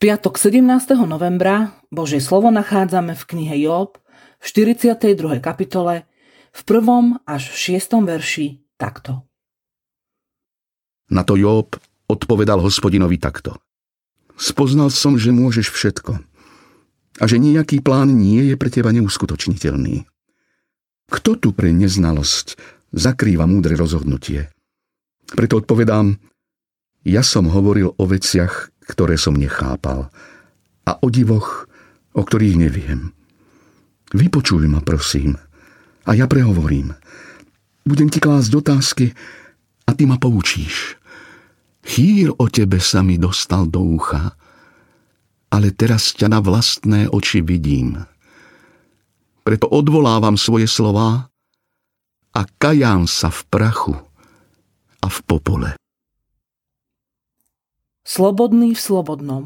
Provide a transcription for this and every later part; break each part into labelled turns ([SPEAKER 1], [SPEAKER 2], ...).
[SPEAKER 1] piatok 17. novembra Božie slovo nachádzame v knihe Job v 42. kapitole v prvom až v 6. verši takto.
[SPEAKER 2] Na to Job odpovedal hospodinovi takto. Spoznal som, že môžeš všetko a že nejaký plán nie je pre teba neuskutočniteľný. Kto tu pre neznalosť zakrýva múdre rozhodnutie? Preto odpovedám, ja som hovoril o veciach, ktoré som nechápal a o divoch, o ktorých neviem. Vypočuj ma, prosím, a ja prehovorím. Budem ti klásť otázky a ty ma poučíš. Chýr o tebe sa mi dostal do ucha, ale teraz ťa na vlastné oči vidím. Preto odvolávam svoje slova a kajám sa v prachu a v popole.
[SPEAKER 1] Slobodný v slobodnom.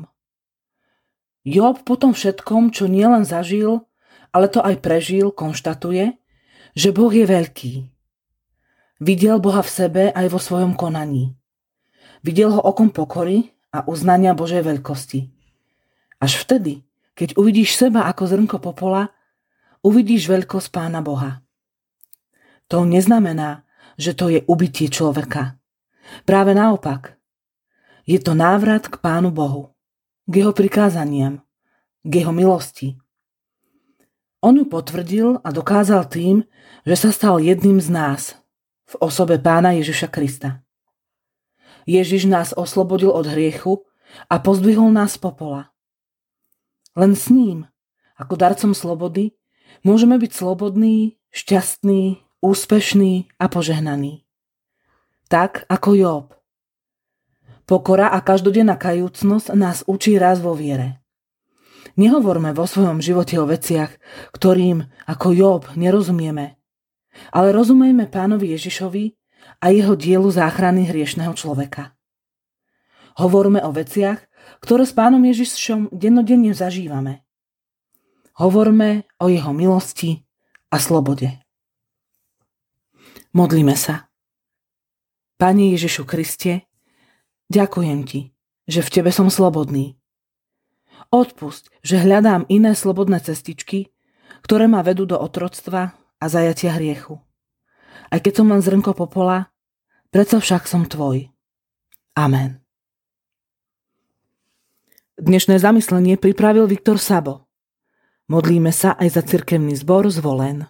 [SPEAKER 1] Job po tom všetkom, čo nielen zažil, ale to aj prežil, konštatuje, že Boh je veľký. Videl Boha v sebe aj vo svojom konaní. Videl ho okom pokory a uznania Božej veľkosti. Až vtedy, keď uvidíš seba ako zrnko popola, uvidíš veľkosť Pána Boha. To neznamená, že to je ubytie človeka. Práve naopak, je to návrat k Pánu Bohu, k jeho prikázaniam, k jeho milosti. On ju potvrdil a dokázal tým, že sa stal jedným z nás v osobe Pána Ježiša Krista. Ježiš nás oslobodil od hriechu a pozdvihol nás popola. Len s ním, ako darcom slobody, môžeme byť slobodní, šťastní, úspešní a požehnaní. Tak ako Job – Pokora a každodenná kajúcnosť nás učí raz vo viere. Nehovorme vo svojom živote o veciach, ktorým ako Job nerozumieme, ale rozumejme pánovi Ježišovi a jeho dielu záchrany hriešného človeka. Hovorme o veciach, ktoré s pánom Ježišom dennodenne zažívame. Hovorme o jeho milosti a slobode. Modlíme sa. Pane Ježišu Kriste, Ďakujem ti, že v tebe som slobodný. Odpusť, že hľadám iné slobodné cestičky, ktoré ma vedú do otroctva a zajatia hriechu. Aj keď som len zrnko popola, predsa však som tvoj. Amen. Dnešné zamyslenie pripravil Viktor Sabo. Modlíme sa aj za cirkevný zbor zvolen.